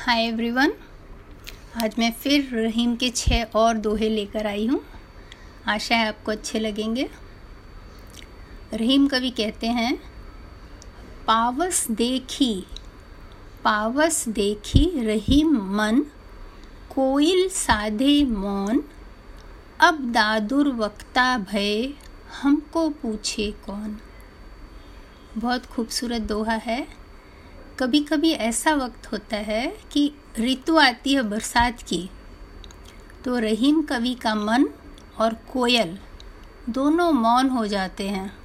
Hi everyone आज मैं फिर रहीम के छः और दोहे लेकर आई हूँ। आशा है आपको अच्छे लगेंगे। रहीम कवि कहते हैं, पावस देखी पावस देखी रहीम मन कोयल साधे मौन, अब दादुर वक्ता भय, हमको पूछे कौन। बहुत खूबसूरत दोहा है। कभी कभी ऐसा वक्त होता है कि ऋतु आती है बरसात की तो रहीम कवि का मन और कोयल दोनों मौन हो जाते हैं।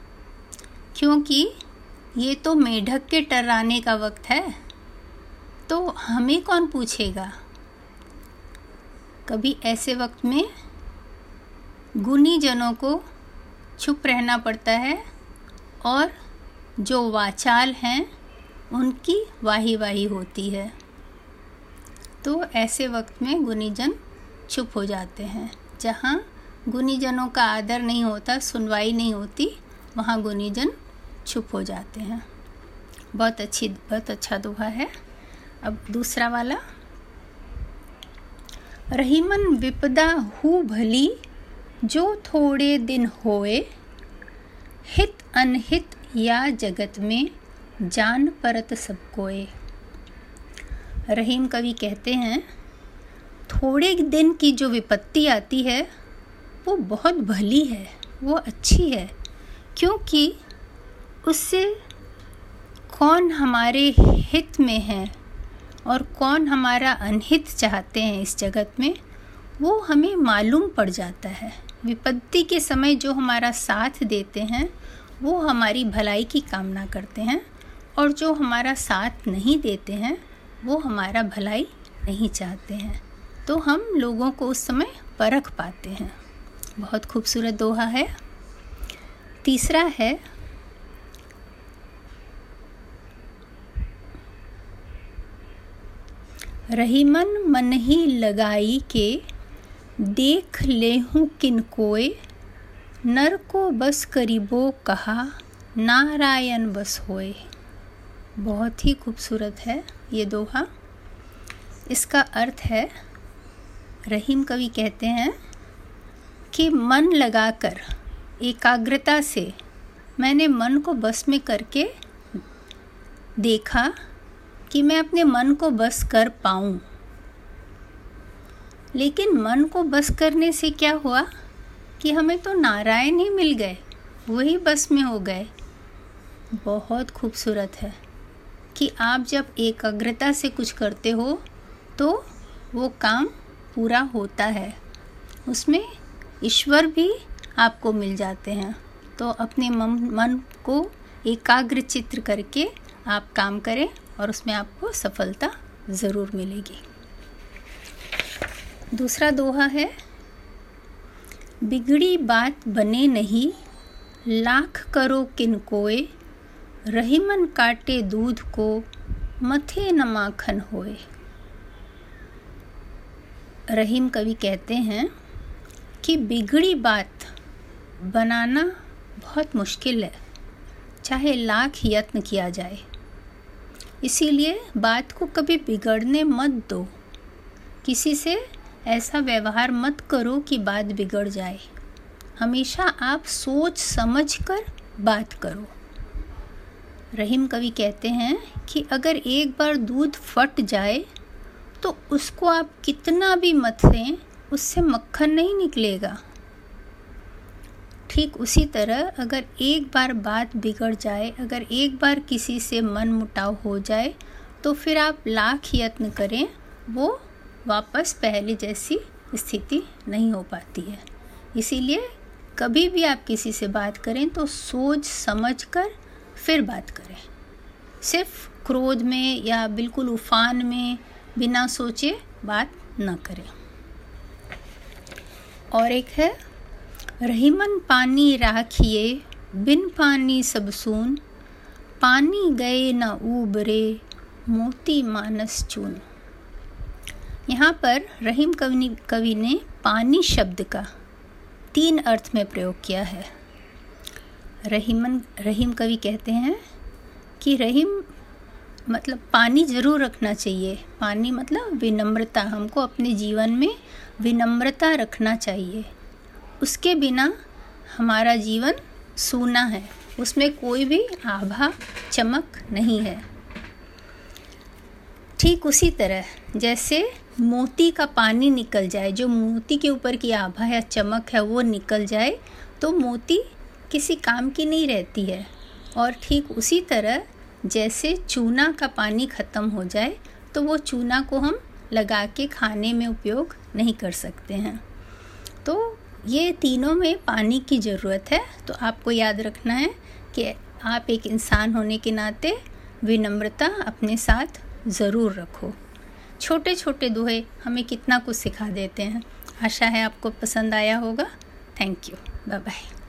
क्योंकि ये तो मेढक के टर्राने का वक्त है तो हमें कौन पूछेगा? कभी ऐसे वक्त में गुनी जनों को चुप रहना पड़ता है और जो वाचाल हैं उनकी वाही वाही होती है। तो ऐसे वक्त में गुनीजन चुप हो जाते हैं। जहाँ गुनीजनों का आदर नहीं होता, सुनवाई नहीं होती, वहाँ गुनीजन चुप हो जाते हैं। बहुत अच्छी, बहुत अच्छा दोहा है। अब दूसरा वाला। रहीमन विपदा हु भली, जो थोड़े दिन होए, हित अनहित या जगत में जान परत सब कोए। रहीम कवि कहते हैं, थोड़े दिन की जो विपत्ति आती है, वो बहुत भली है, वो अच्छी है, क्योंकि उससे कौन हमारे हित में है और कौन हमारा अनहित चाहते हैं इस जगत में, वो हमें मालूम पड़ जाता है। विपत्ति के समय जो हमारा साथ देते हैं, वो हमारी भलाई की कामना करते हैं और जो हमारा साथ नहीं देते हैं, वो हमारा भलाई नहीं चाहते हैं। तो हम लोगों को उस समय परख पाते हैं। बहुत खूबसूरत दोहा है। तीसरा है रहीमन मन ही लगाई के, देख ले हूँ किन कोय नर को बस करीबो कहा, नारायण बस होए। बहुत ही खूबसूरत है ये दोहा। इसका अर्थ है, रहीम कवि कहते हैं कि मन लगाकर, एकाग्रता से मैंने मन को बस में करके देखा कि मैं अपने मन को बस कर पाऊँ। लेकिन मन को बस करने से क्या हुआ कि हमें तो नारायण ही मिल गए वही बस में हो गए। बहुत खूबसूरत है। कि आप जब एकाग्रता से कुछ करते हो तो वो काम पूरा होता है। उसमें ईश्वर भी आपको मिल जाते हैं। तो अपने मन मन को एकाग्र चित्र करके आप काम करें और उसमें आपको सफलता ज़रूर मिलेगी। दूसरा दोहा है, बिगड़ी बात बने नहीं, लाख करो किन कोय रहीमन काटे दूध को मथे न माखन होए। रहीम कवि कहते हैं कि बिगड़ी बात बनाना बहुत मुश्किल है, चाहे लाख यत्न किया जाए। इसीलिए बात को कभी बिगड़ने मत दो। किसी से ऐसा व्यवहार मत करो कि बात बिगड़ जाए। हमेशा आप सोच समझ कर बात करो। रहीम कवि कहते हैं कि अगर एक बार दूध फट जाए तो उसको आप कितना भी मथें उससे मक्खन नहीं निकलेगा। ठीक उसी तरह अगर एक बार बात बिगड़ जाए, अगर एक बार किसी से मन मुटाव हो जाए तो फिर आप लाख यत्न करें, वो वापस पहले जैसी स्थिति नहीं हो पाती है। इसीलिए कभी भी आप किसी से बात करें तो सोच समझ कर फिर बात करें। सिर्फ़ क्रोध में या बिल्कुल उफान में बिना सोचे बात न करें। और एक है, रहीमन पानी राखिए, बिन पानी सब सून। पानी गए न ऊबरे, मोती मानस चून। यहाँ पर रहीम कवि कवि ने पानी शब्द का तीन अर्थ में प्रयोग किया है। रहीमन, रहीम कवि कहते हैं कि रहीम मतलब पानी ज़रूर रखना चाहिए। पानी मतलब विनम्रता, हमको अपने जीवन में विनम्रता रखना चाहिए। उसके बिना हमारा जीवन सूना है। उसमें कोई भी आभा, चमक नहीं है। ठीक उसी तरह, जैसे मोती का पानी निकल जाए, जो मोती के ऊपर की आभा या चमक है, वो निकल जाए तो मोती किसी काम की नहीं रहती है। और ठीक उसी तरह जैसे चूना का पानी ख़त्म हो जाए तो वो चूना को हम लगा के खाने में उपयोग नहीं कर सकते हैं। तो ये तीनों में पानी की ज़रूरत है। तो आपको याद रखना है कि आप एक इंसान होने के नाते विनम्रता अपने साथ ज़रूर रखो। छोटे छोटे दोहे हमें कितना कुछ सिखा देते हैं। आशा है आपको पसंद आया होगा। Thank you. Bye bye